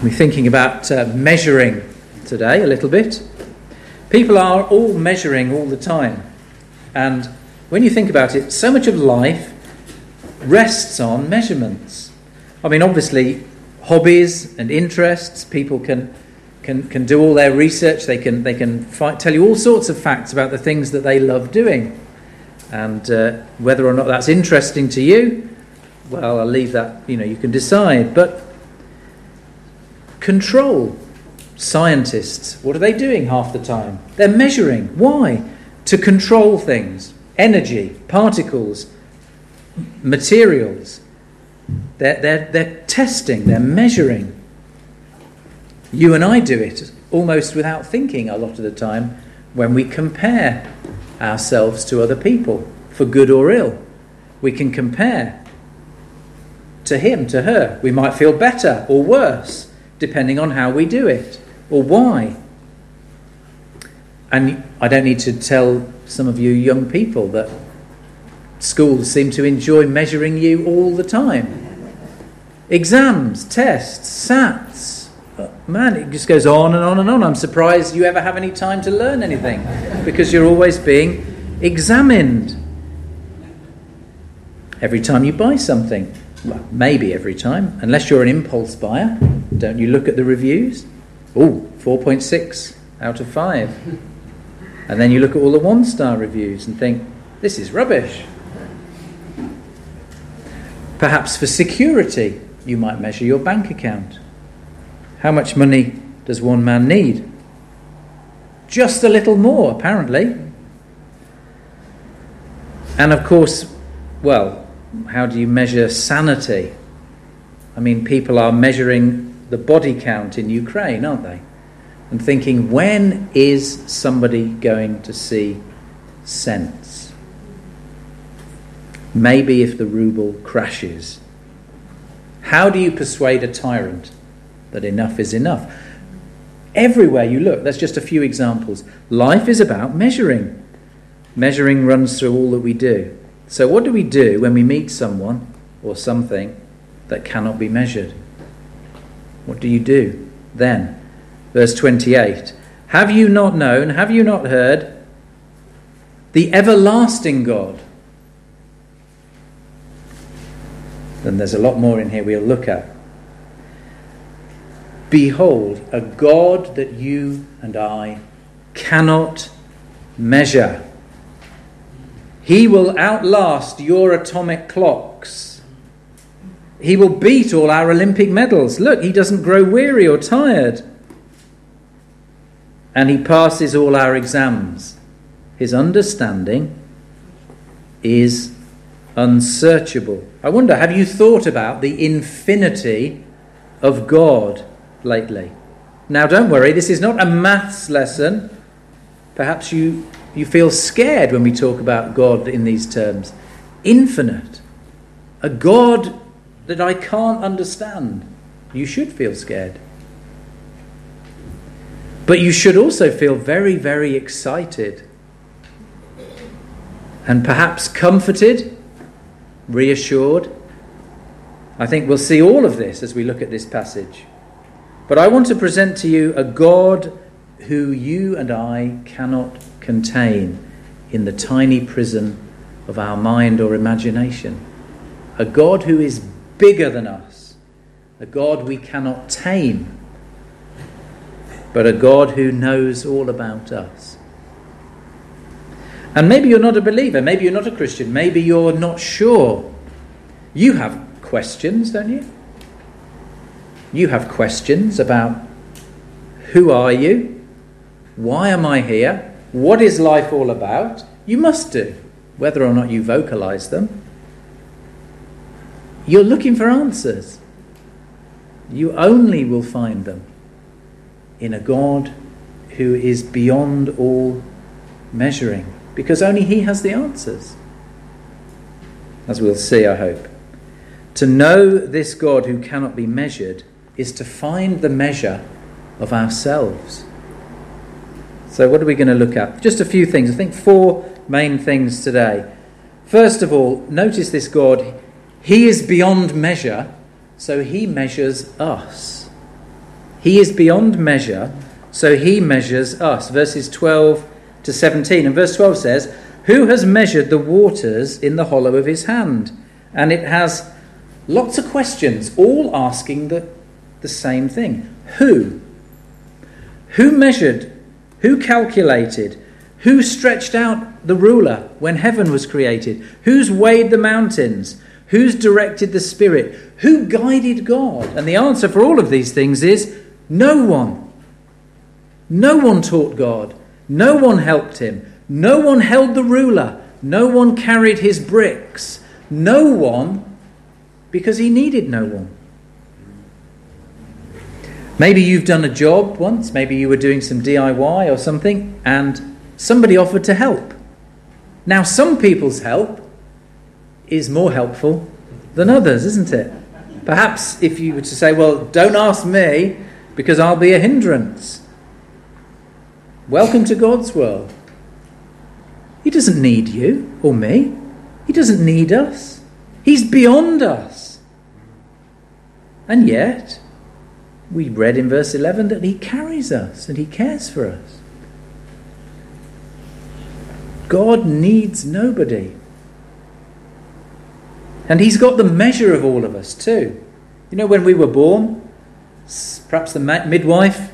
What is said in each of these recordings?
We're thinking about uh, measuring today a little bit. People are all measuring all the time. And when you think about it, so much of life rests on measurements. I mean, obviously, hobbies and interests, people can, can, can do all their research, they can, they can tell you all sorts of facts about the things that they love doing. And uh, whether or not that's interesting to you, well, I'll leave that, you know, you can decide. But control. Scientists, what are they doing half the time? They're measuring. Why? To control things energy, particles, materials. They're, they're, they're testing, they're measuring. You and I do it almost without thinking a lot of the time when we compare ourselves to other people, for good or ill. We can compare to him, to her. We might feel better or worse depending on how we do it or why. And I don't need to tell some of you young people that schools seem to enjoy measuring you all the time. Exams, tests, SATs. Man, it just goes on and on and on. I'm surprised you ever have any time to learn anything because you're always being examined. Every time you buy something, well, maybe every time, unless you're an impulse buyer, don't you look at the reviews? Oh, 4.6 out of 5. And then you look at all the one star reviews and think, this is rubbish. Perhaps for security, you might measure your bank account. How much money does one man need? Just a little more, apparently. And of course, well, how do you measure sanity? I mean, people are measuring the body count in Ukraine, aren't they? And thinking, when is somebody going to see sense? Maybe if the ruble crashes. How do you persuade a tyrant that enough is enough? Everywhere you look, that's just a few examples. Life is about measuring. Measuring runs through all that we do. So, what do we do when we meet someone or something that cannot be measured? What do you do then? Verse 28 Have you not known, have you not heard the everlasting God? Then there's a lot more in here we'll look at. Behold, a God that you and I cannot measure. He will outlast your atomic clocks. He will beat all our Olympic medals. Look, he doesn't grow weary or tired. And he passes all our exams. His understanding is unsearchable. I wonder, have you thought about the infinity of God lately? Now, don't worry, this is not a maths lesson. Perhaps you you feel scared when we talk about God in these terms. Infinite. A God that I can't understand. You should feel scared. But you should also feel very, very excited and perhaps comforted, reassured. I think we'll see all of this as we look at this passage. But I want to present to you a God who you and I cannot contain in the tiny prison of our mind or imagination. A God who is bigger than us, a God we cannot tame, but a God who knows all about us. And maybe you're not a believer, maybe you're not a Christian, maybe you're not sure. You have questions, don't you? You have questions about who are you? Why am I here? What is life all about? You must do, whether or not you vocalize them. You're looking for answers. You only will find them in a God who is beyond all measuring, because only He has the answers. As we'll see, I hope. To know this God who cannot be measured is to find the measure of ourselves. So, what are we going to look at? Just a few things. I think four main things today. First of all, notice this God. He is beyond measure, so he measures us. He is beyond measure, so he measures us. Verses 12 to 17. And verse 12 says, Who has measured the waters in the hollow of his hand? And it has lots of questions, all asking the, the same thing. Who? Who measured? Who calculated? Who stretched out the ruler when heaven was created? Who's weighed the mountains? Who's directed the Spirit? Who guided God? And the answer for all of these things is no one. No one taught God. No one helped him. No one held the ruler. No one carried his bricks. No one, because he needed no one. Maybe you've done a job once, maybe you were doing some DIY or something, and somebody offered to help. Now, some people's help is more helpful than others, isn't it? Perhaps if you were to say, well, don't ask me because I'll be a hindrance. Welcome to God's world. He doesn't need you or me, He doesn't need us. He's beyond us. And yet, we read in verse 11 that He carries us and He cares for us. God needs nobody. And He's got the measure of all of us too. You know, when we were born, perhaps the midwife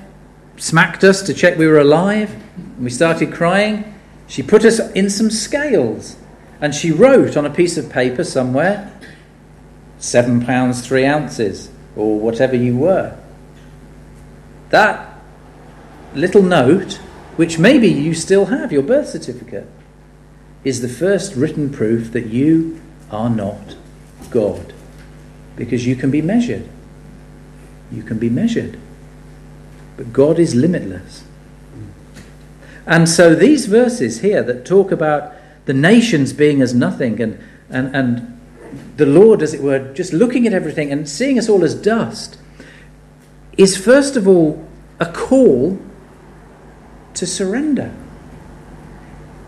smacked us to check we were alive. We started crying. She put us in some scales and she wrote on a piece of paper somewhere, seven pounds, three ounces, or whatever you were. That little note, which maybe you still have, your birth certificate, is the first written proof that you are not God. Because you can be measured. You can be measured. But God is limitless. And so these verses here that talk about the nations being as nothing and, and, and the Lord, as it were, just looking at everything and seeing us all as dust, is first of all a call to surrender.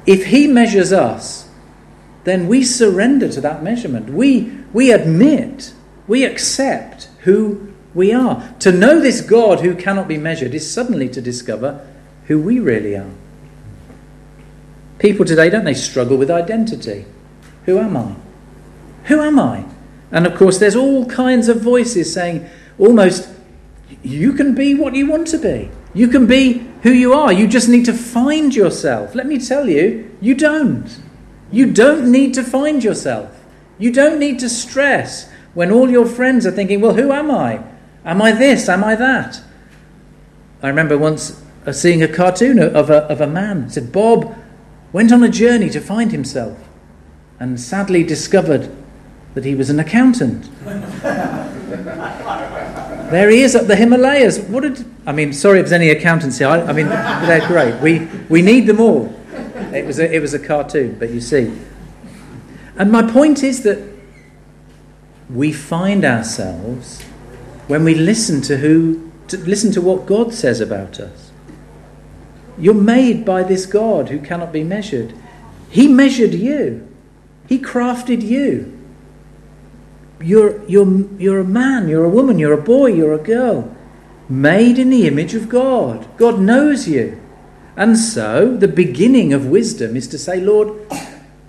If He measures us, then we surrender to that measurement. We, we admit, we accept who we are. To know this God who cannot be measured is suddenly to discover who we really are. People today, don't they, struggle with identity? Who am I? Who am I? And of course, there's all kinds of voices saying almost, you can be what you want to be. You can be who you are. You just need to find yourself. Let me tell you, you don't. You don't need to find yourself. You don't need to stress when all your friends are thinking, well, who am I? Am I this? Am I that? I remember once uh, seeing a cartoon of a, of a man. It said, Bob went on a journey to find himself and sadly discovered that he was an accountant. there he is up the Himalayas. What did, I mean, sorry if there's any accountants here. I, I mean, they're great. We, we need them all. It was, a, it was a cartoon, but you see. And my point is that we find ourselves when we listen to who to listen to what God says about us. You're made by this God who cannot be measured. He measured you. He crafted you. You're, you're, you're a man, you're a woman, you're a boy, you're a girl, made in the image of God. God knows you. And so, the beginning of wisdom is to say, Lord,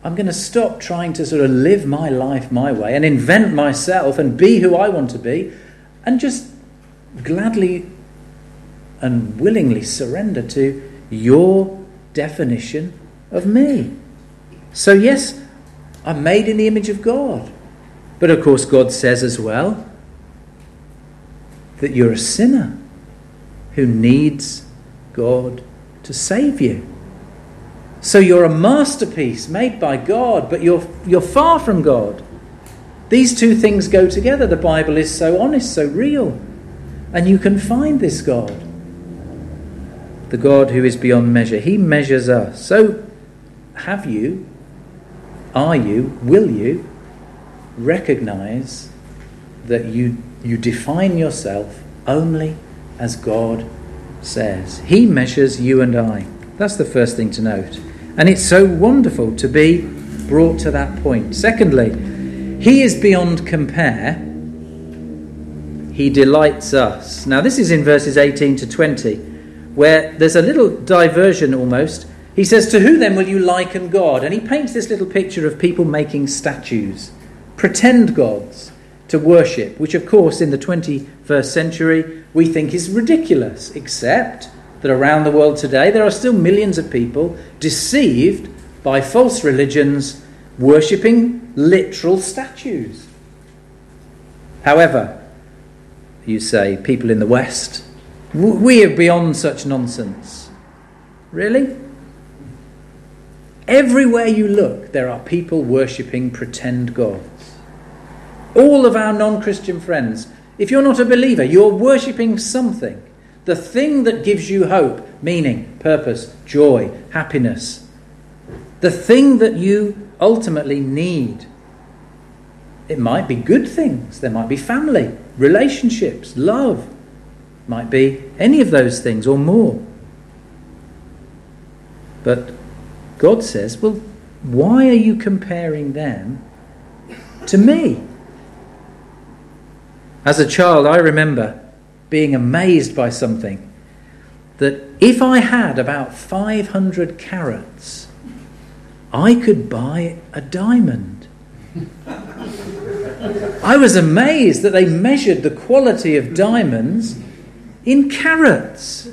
I'm going to stop trying to sort of live my life my way and invent myself and be who I want to be and just gladly and willingly surrender to your definition of me. So, yes, I'm made in the image of God. But of course, God says as well that you're a sinner who needs God to save you. So you're a masterpiece made by God, but you're, you're far from God. These two things go together. The Bible is so honest, so real. And you can find this God. The God who is beyond measure. He measures us. So, have you, are you, will you recognize that you, you define yourself only as God says? He measures you and I. That's the first thing to note. And it's so wonderful to be brought to that point. Secondly, he is beyond compare. he delights us. Now, this is in verses 18 to 20, where there's a little diversion almost. He says, To who then will you liken God? And he paints this little picture of people making statues, pretend gods to worship, which, of course, in the 21st century we think is ridiculous, except that around the world today there are still millions of people deceived by false religions worshipping literal statues. However, you say, people in the West, we are beyond such nonsense. Really? Everywhere you look, there are people worshipping pretend gods. All of our non Christian friends, if you're not a believer, you're worshipping something. The thing that gives you hope, meaning, purpose, joy, happiness. The thing that you ultimately need. It might be good things, there might be family, relationships, love. Might be any of those things or more. But God says, well, why are you comparing them to me? As a child, I remember being amazed by something that if I had about 500 carats, I could buy a diamond. I was amazed that they measured the quality of diamonds in carats.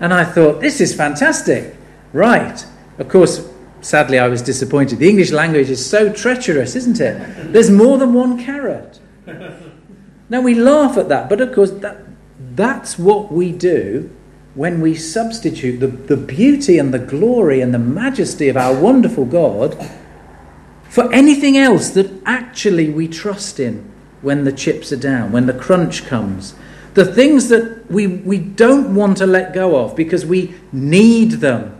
And I thought, this is fantastic. Right. Of course, sadly, I was disappointed. The English language is so treacherous, isn't it? There's more than one carat. Now, we laugh at that, but of course, that, that's what we do when we substitute the, the beauty and the glory and the majesty of our wonderful God for anything else that actually we trust in when the chips are down, when the crunch comes. The things that we, we don't want to let go of because we need them.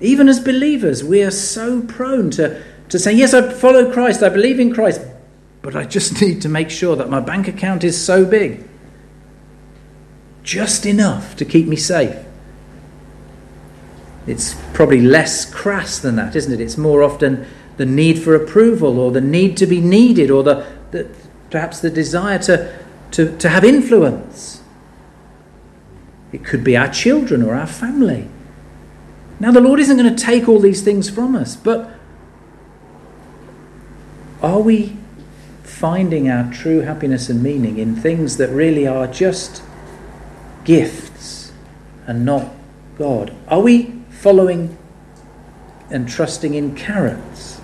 Even as believers, we are so prone to, to say, Yes, I follow Christ, I believe in Christ, but I just need to make sure that my bank account is so big. Just enough to keep me safe. It's probably less crass than that, isn't it? It's more often the need for approval or the need to be needed or the, the perhaps the desire to, to, to have influence. It could be our children or our family. Now, the Lord isn't going to take all these things from us, but are we finding our true happiness and meaning in things that really are just gifts and not God? Are we following and trusting in carrots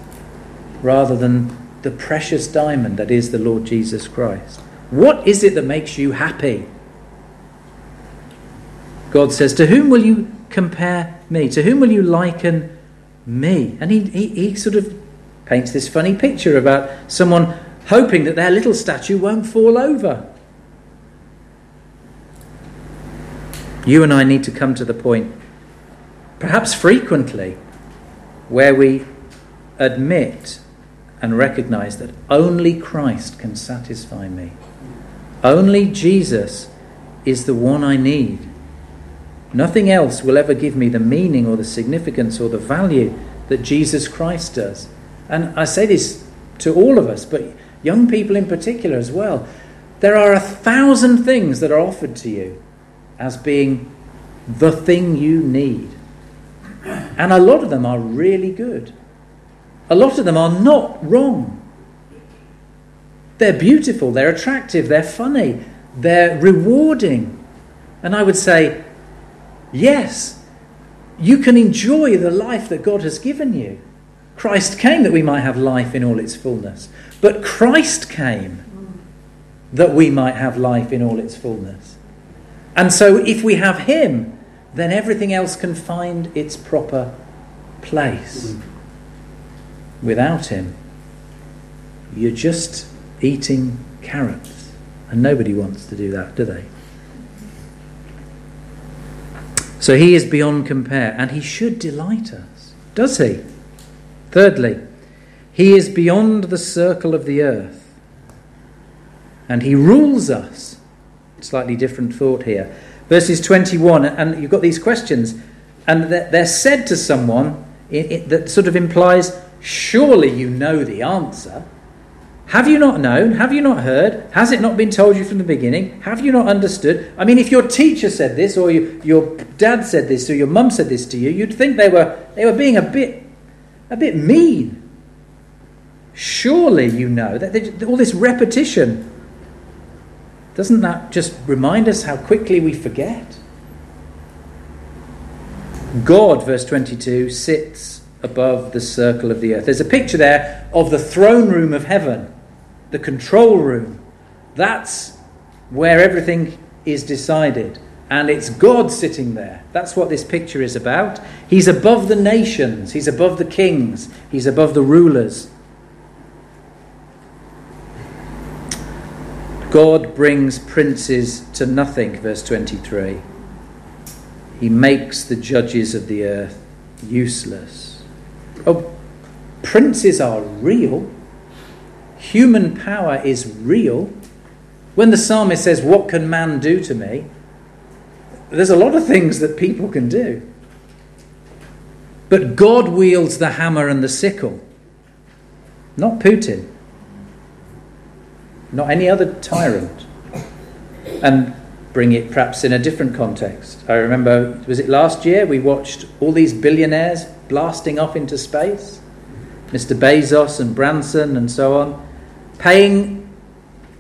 rather than the precious diamond that is the Lord Jesus Christ? What is it that makes you happy? God says, To whom will you compare me? To whom will you liken me? And he, he, he sort of paints this funny picture about someone hoping that their little statue won't fall over. You and I need to come to the point perhaps frequently, where we admit and recognize that only Christ can satisfy me. Only Jesus is the one I need. Nothing else will ever give me the meaning or the significance or the value that Jesus Christ does. And I say this to all of us, but young people in particular as well. There are a thousand things that are offered to you as being the thing you need. And a lot of them are really good. A lot of them are not wrong. They're beautiful, they're attractive, they're funny, they're rewarding. And I would say, yes, you can enjoy the life that God has given you. Christ came that we might have life in all its fullness. But Christ came that we might have life in all its fullness. And so if we have Him, then everything else can find its proper place. Without Him, you're just eating carrots. And nobody wants to do that, do they? So He is beyond compare, and He should delight us. Does He? Thirdly, He is beyond the circle of the earth, and He rules us. Slightly different thought here verses 21, and you've got these questions, and they're said to someone that sort of implies, surely you know the answer. Have you not known? Have you not heard? Has it not been told you from the beginning? Have you not understood? I mean, if your teacher said this, or you, your dad said this, or your mum said this to you, you'd think they were, they were being a bit, a bit mean. Surely you know that they, all this repetition. Doesn't that just remind us how quickly we forget? God, verse 22, sits above the circle of the earth. There's a picture there of the throne room of heaven, the control room. That's where everything is decided. And it's God sitting there. That's what this picture is about. He's above the nations, He's above the kings, He's above the rulers. God brings princes to nothing, verse 23. He makes the judges of the earth useless. Oh, princes are real. Human power is real. When the psalmist says, What can man do to me? There's a lot of things that people can do. But God wields the hammer and the sickle, not Putin, not any other tyrant. And bring it perhaps in a different context. I remember, was it last year, we watched all these billionaires blasting off into space? Mr. Bezos and Branson and so on, paying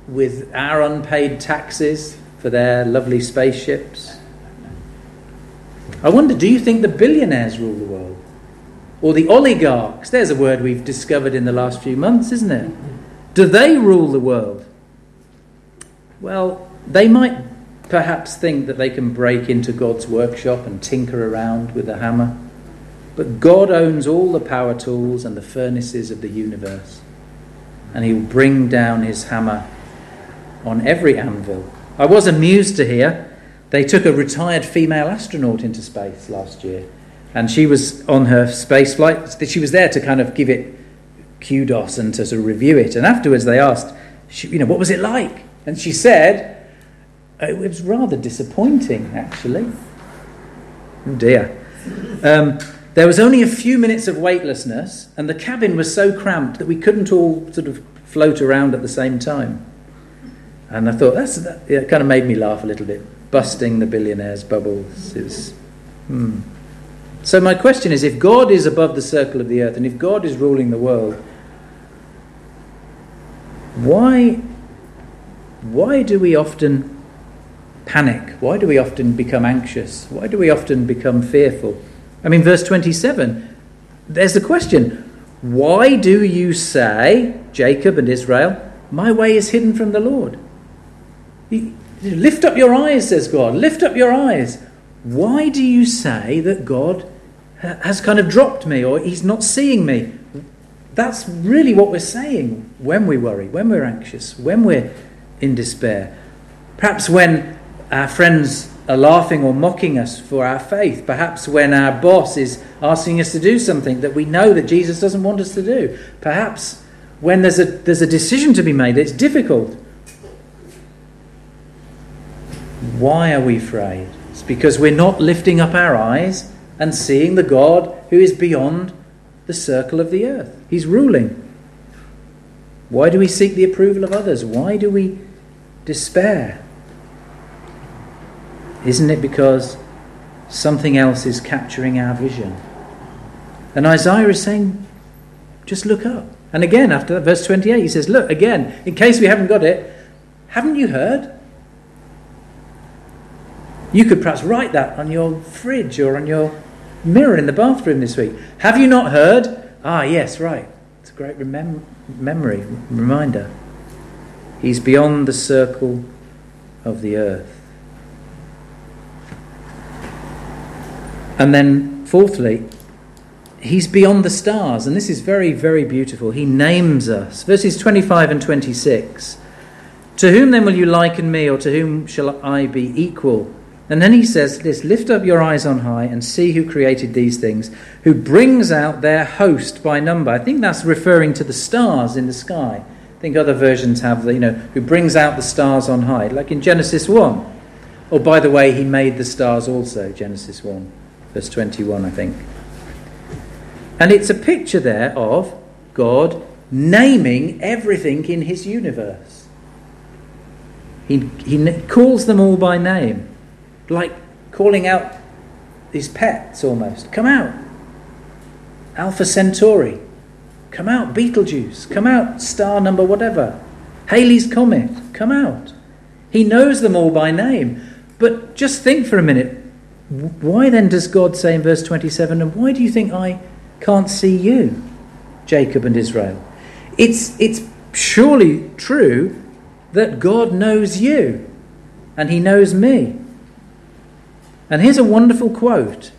with our unpaid taxes for their lovely spaceships. I wonder, do you think the billionaires rule the world? Or the oligarchs? There's a word we've discovered in the last few months, isn't it? Do they rule the world? Well, they might perhaps think that they can break into God's workshop and tinker around with a hammer. But God owns all the power tools and the furnaces of the universe. And He will bring down His hammer on every anvil. I was amused to hear they took a retired female astronaut into space last year. And she was on her space flight. She was there to kind of give it kudos and to sort of review it. And afterwards they asked, you know, what was it like? And she said, uh, it was rather disappointing, actually. Oh dear. Um, there was only a few minutes of weightlessness, and the cabin was so cramped that we couldn't all sort of float around at the same time. And I thought that's that, it kind of made me laugh a little bit. Busting the billionaire's bubbles. Hmm. So my question is: If God is above the circle of the earth, and if God is ruling the world, why? Why do we often panic? Why do we often become anxious? Why do we often become fearful? I mean, verse 27, there's the question Why do you say, Jacob and Israel, my way is hidden from the Lord? Lift up your eyes, says God. Lift up your eyes. Why do you say that God has kind of dropped me or he's not seeing me? That's really what we're saying when we worry, when we're anxious, when we're in despair. Perhaps when our friends are laughing or mocking us for our faith. Perhaps when our boss is asking us to do something that we know that Jesus doesn't want us to do. Perhaps when there's a, there's a decision to be made that's difficult. Why are we afraid? It's because we're not lifting up our eyes and seeing the God who is beyond the circle of the earth. He's ruling. Why do we seek the approval of others? Why do we despair? Isn't it because something else is capturing our vision? And Isaiah is saying, just look up. And again, after verse 28, he says, Look, again, in case we haven't got it, haven't you heard? You could perhaps write that on your fridge or on your mirror in the bathroom this week. Have you not heard? Ah, yes, right. It's a great remem- memory, reminder. He's beyond the circle of the earth. And then, fourthly, he's beyond the stars. And this is very, very beautiful. He names us. Verses 25 and 26. To whom then will you liken me, or to whom shall I be equal? And then he says this Lift up your eyes on high and see who created these things, who brings out their host by number. I think that's referring to the stars in the sky. I think other versions have the, you know, who brings out the stars on high, like in Genesis 1. Oh, by the way, he made the stars also, Genesis 1 verse 21, I think. And it's a picture there of God naming everything in his universe. He, he calls them all by name, like calling out his pets almost. Come out. Alpha Centauri. Come out. Betelgeuse. Come out. Star number whatever. Halley's Comet. Come out. He knows them all by name. But just think for a minute. Why then does God say in verse 27, and why do you think I can't see you, Jacob and Israel? It's, it's surely true that God knows you and he knows me. And here's a wonderful quote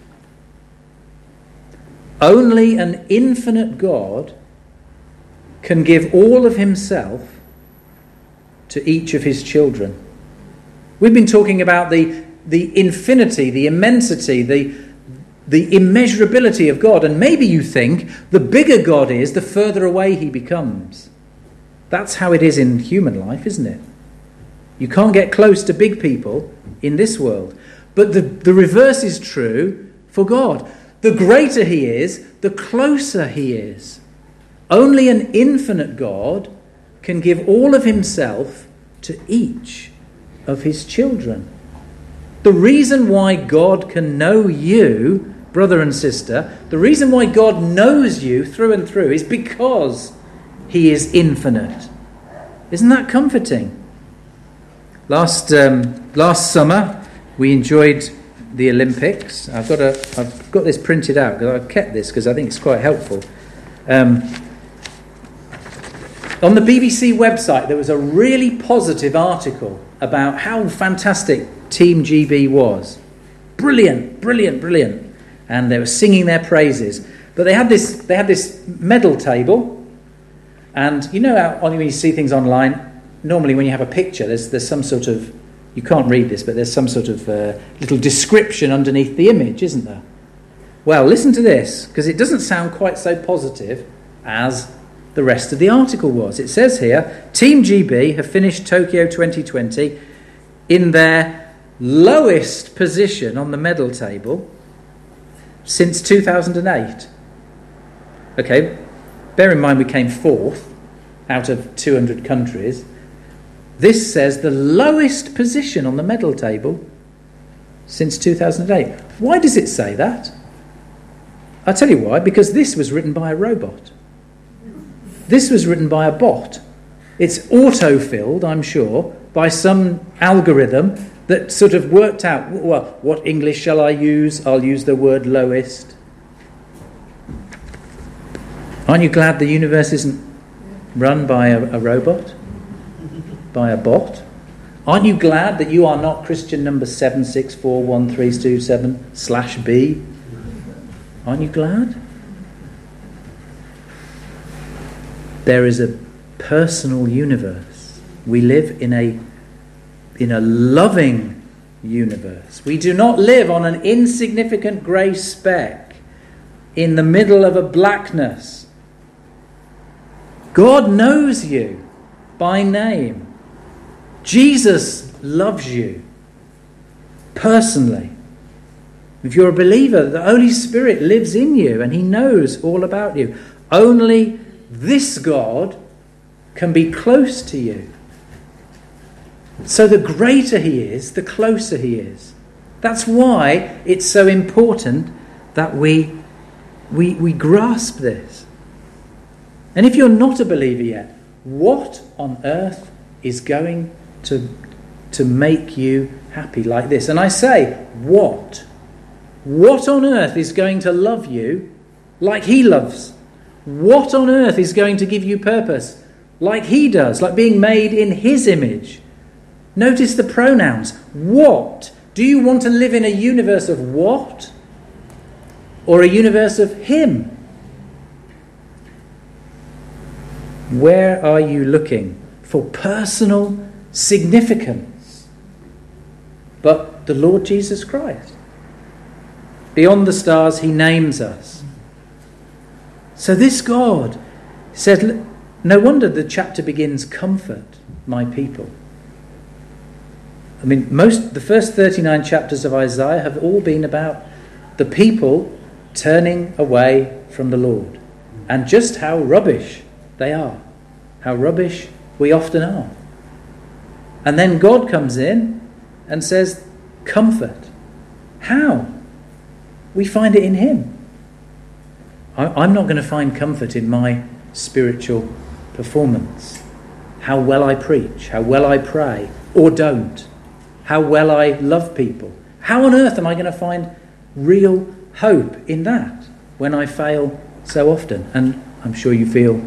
Only an infinite God can give all of himself to each of his children. We've been talking about the, the infinity, the immensity, the, the immeasurability of God. And maybe you think the bigger God is, the further away he becomes. That's how it is in human life, isn't it? You can't get close to big people in this world. But the, the reverse is true for God. The greater he is, the closer he is. Only an infinite God can give all of himself to each of his children. The reason why God can know you, brother and sister, the reason why God knows you through and through is because he is infinite. Isn't that comforting? Last, um, last summer, we enjoyed the Olympics. I've got, a, I've got this printed out because I've kept this because I think it's quite helpful. Um, on the BBC website, there was a really positive article about how fantastic Team GB was. Brilliant, brilliant, brilliant. And they were singing their praises. But they had this, they had this medal table. And you know how when you see things online, normally when you have a picture, there's, there's some sort of, you can't read this, but there's some sort of uh, little description underneath the image, isn't there? Well, listen to this, because it doesn't sound quite so positive as the rest of the article was. It says here Team GB have finished Tokyo 2020 in their lowest position on the medal table since 2008. Okay, bear in mind we came fourth out of 200 countries. This says the lowest position on the medal table since 2008. Why does it say that? I'll tell you why. Because this was written by a robot. This was written by a bot. It's auto filled, I'm sure, by some algorithm that sort of worked out well, what English shall I use? I'll use the word lowest. Aren't you glad the universe isn't run by a, a robot? By a bot? Aren't you glad that you are not Christian number 7641327 slash B? Aren't you glad? There is a personal universe. We live in a, in a loving universe. We do not live on an insignificant grey speck in the middle of a blackness. God knows you by name. Jesus loves you personally. If you're a believer, the Holy Spirit lives in you and He knows all about you. Only this God can be close to you. So the greater He is, the closer He is. That's why it's so important that we, we, we grasp this. And if you're not a believer yet, what on earth is going to, to make you happy like this? And I say, what? What on earth is going to love you like He loves? What on earth is going to give you purpose? Like he does, like being made in his image. Notice the pronouns. What? Do you want to live in a universe of what? Or a universe of him? Where are you looking for personal significance? But the Lord Jesus Christ. Beyond the stars, he names us. So this God said, no wonder the chapter begins, Comfort my people. I mean, most the first 39 chapters of Isaiah have all been about the people turning away from the Lord and just how rubbish they are, how rubbish we often are. And then God comes in and says, Comfort. How? We find it in Him. I'm not going to find comfort in my spiritual performance. How well I preach, how well I pray, or don't, how well I love people. How on earth am I going to find real hope in that when I fail so often? And I'm sure you feel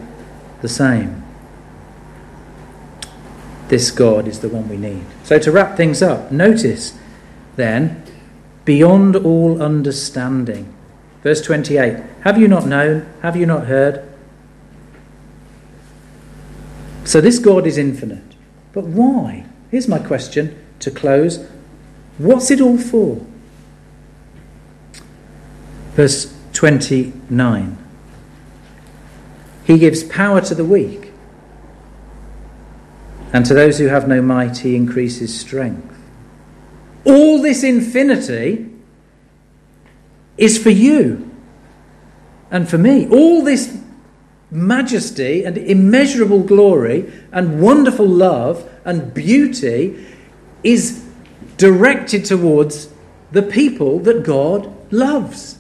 the same. This God is the one we need. So, to wrap things up, notice then, beyond all understanding. Verse 28 Have you not known? Have you not heard? So, this God is infinite. But why? Here's my question to close What's it all for? Verse 29 He gives power to the weak, and to those who have no might, He increases strength. All this infinity is for you and for me. All this majesty and immeasurable glory and wonderful love and beauty is directed towards the people that God loves,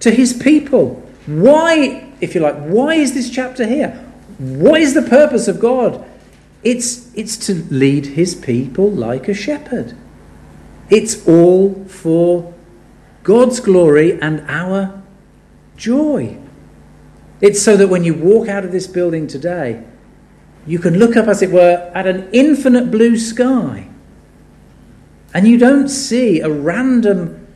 to his people. Why, if you like, why is this chapter here? What is the purpose of God? It's, it's to lead his people like a shepherd. It's all for God's glory and our joy. It's so that when you walk out of this building today, you can look up, as it were, at an infinite blue sky. And you don't see a random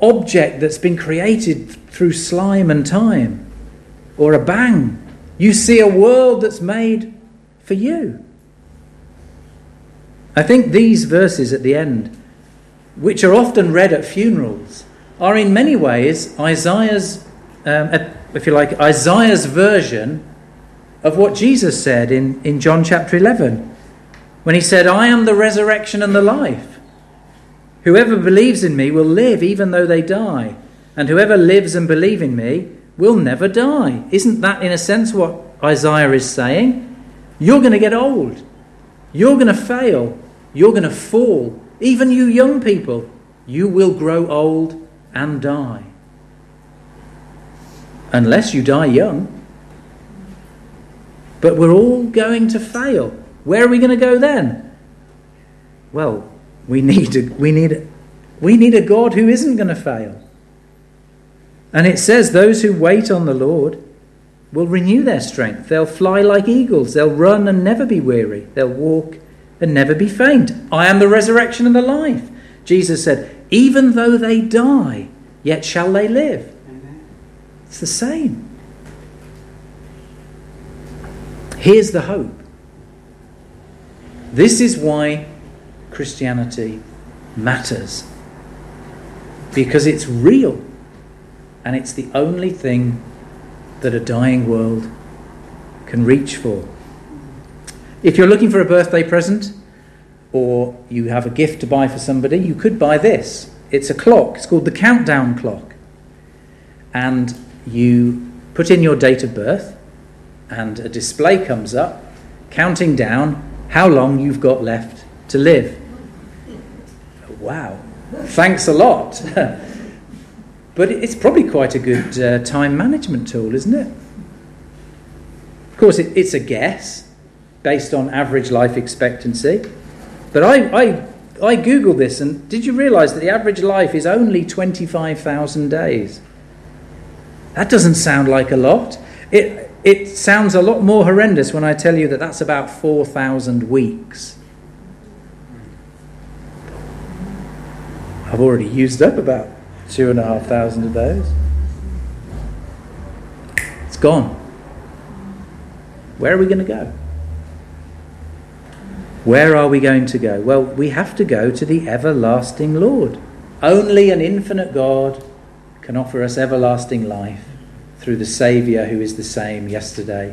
object that's been created through slime and time or a bang. You see a world that's made for you. I think these verses at the end, which are often read at funerals, are in many ways Isaiah's um, if you like, Isaiah's version of what Jesus said in, in John chapter 11 when he said, I am the resurrection and the life. Whoever believes in me will live even though they die, and whoever lives and believes in me will never die. Isn't that, in a sense, what Isaiah is saying? You're going to get old. You're going to fail. You're going to fall. Even you young people, you will grow old and die unless you die young. But we're all going to fail. Where are we going to go then? Well, we need a, we need we need a God who isn't going to fail. And it says those who wait on the Lord will renew their strength. They'll fly like eagles. They'll run and never be weary. They'll walk and never be faint. I am the resurrection and the life. Jesus said, even though they die, yet shall they live. It's the same. Here's the hope. This is why Christianity matters. Because it's real and it's the only thing that a dying world can reach for. If you're looking for a birthday present or you have a gift to buy for somebody, you could buy this. It's a clock, it's called the countdown clock. And you put in your date of birth, and a display comes up counting down how long you've got left to live. Wow, thanks a lot. but it's probably quite a good uh, time management tool, isn't it? Of course, it, it's a guess based on average life expectancy. But I, I, I Googled this, and did you realize that the average life is only 25,000 days? That doesn't sound like a lot. It, it sounds a lot more horrendous when I tell you that that's about 4,000 weeks. I've already used up about two and a half thousand of those. It's gone. Where are we going to go? Where are we going to go? Well, we have to go to the everlasting Lord. Only an infinite God can offer us everlasting life through the Saviour who is the same yesterday,